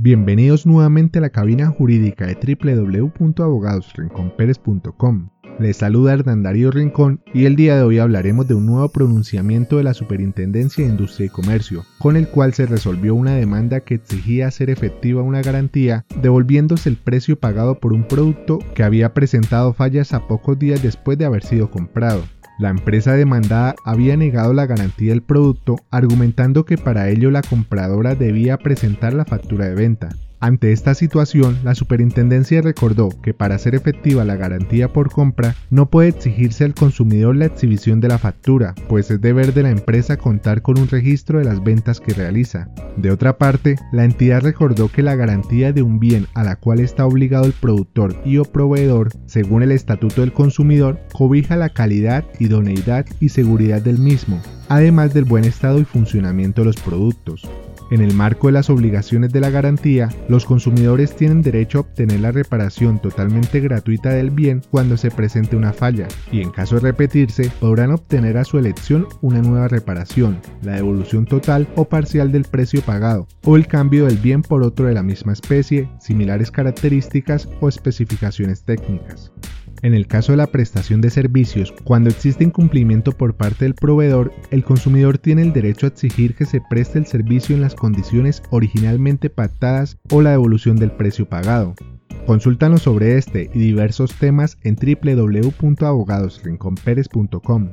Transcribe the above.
Bienvenidos nuevamente a la cabina jurídica de www.abogadosrinconperes.com. Les saluda Hernán Darío Rincón y el día de hoy hablaremos de un nuevo pronunciamiento de la Superintendencia de Industria y Comercio, con el cual se resolvió una demanda que exigía hacer efectiva una garantía devolviéndose el precio pagado por un producto que había presentado fallas a pocos días después de haber sido comprado. La empresa demandada había negado la garantía del producto argumentando que para ello la compradora debía presentar la factura de venta. Ante esta situación, la superintendencia recordó que para hacer efectiva la garantía por compra no puede exigirse al consumidor la exhibición de la factura, pues es deber de la empresa contar con un registro de las ventas que realiza. De otra parte, la entidad recordó que la garantía de un bien a la cual está obligado el productor y o proveedor, según el Estatuto del Consumidor, cobija la calidad, idoneidad y seguridad del mismo, además del buen estado y funcionamiento de los productos. En el marco de las obligaciones de la garantía, los consumidores tienen derecho a obtener la reparación totalmente gratuita del bien cuando se presente una falla, y en caso de repetirse, podrán obtener a su elección una nueva reparación, la devolución total o parcial del precio pagado, o el cambio del bien por otro de la misma especie, similares características o especificaciones técnicas. En el caso de la prestación de servicios, cuando existe incumplimiento por parte del proveedor, el consumidor tiene el derecho a exigir que se preste el servicio en las condiciones originalmente pactadas o la devolución del precio pagado. Consúltanos sobre este y diversos temas en www.abogadosrinconperes.com.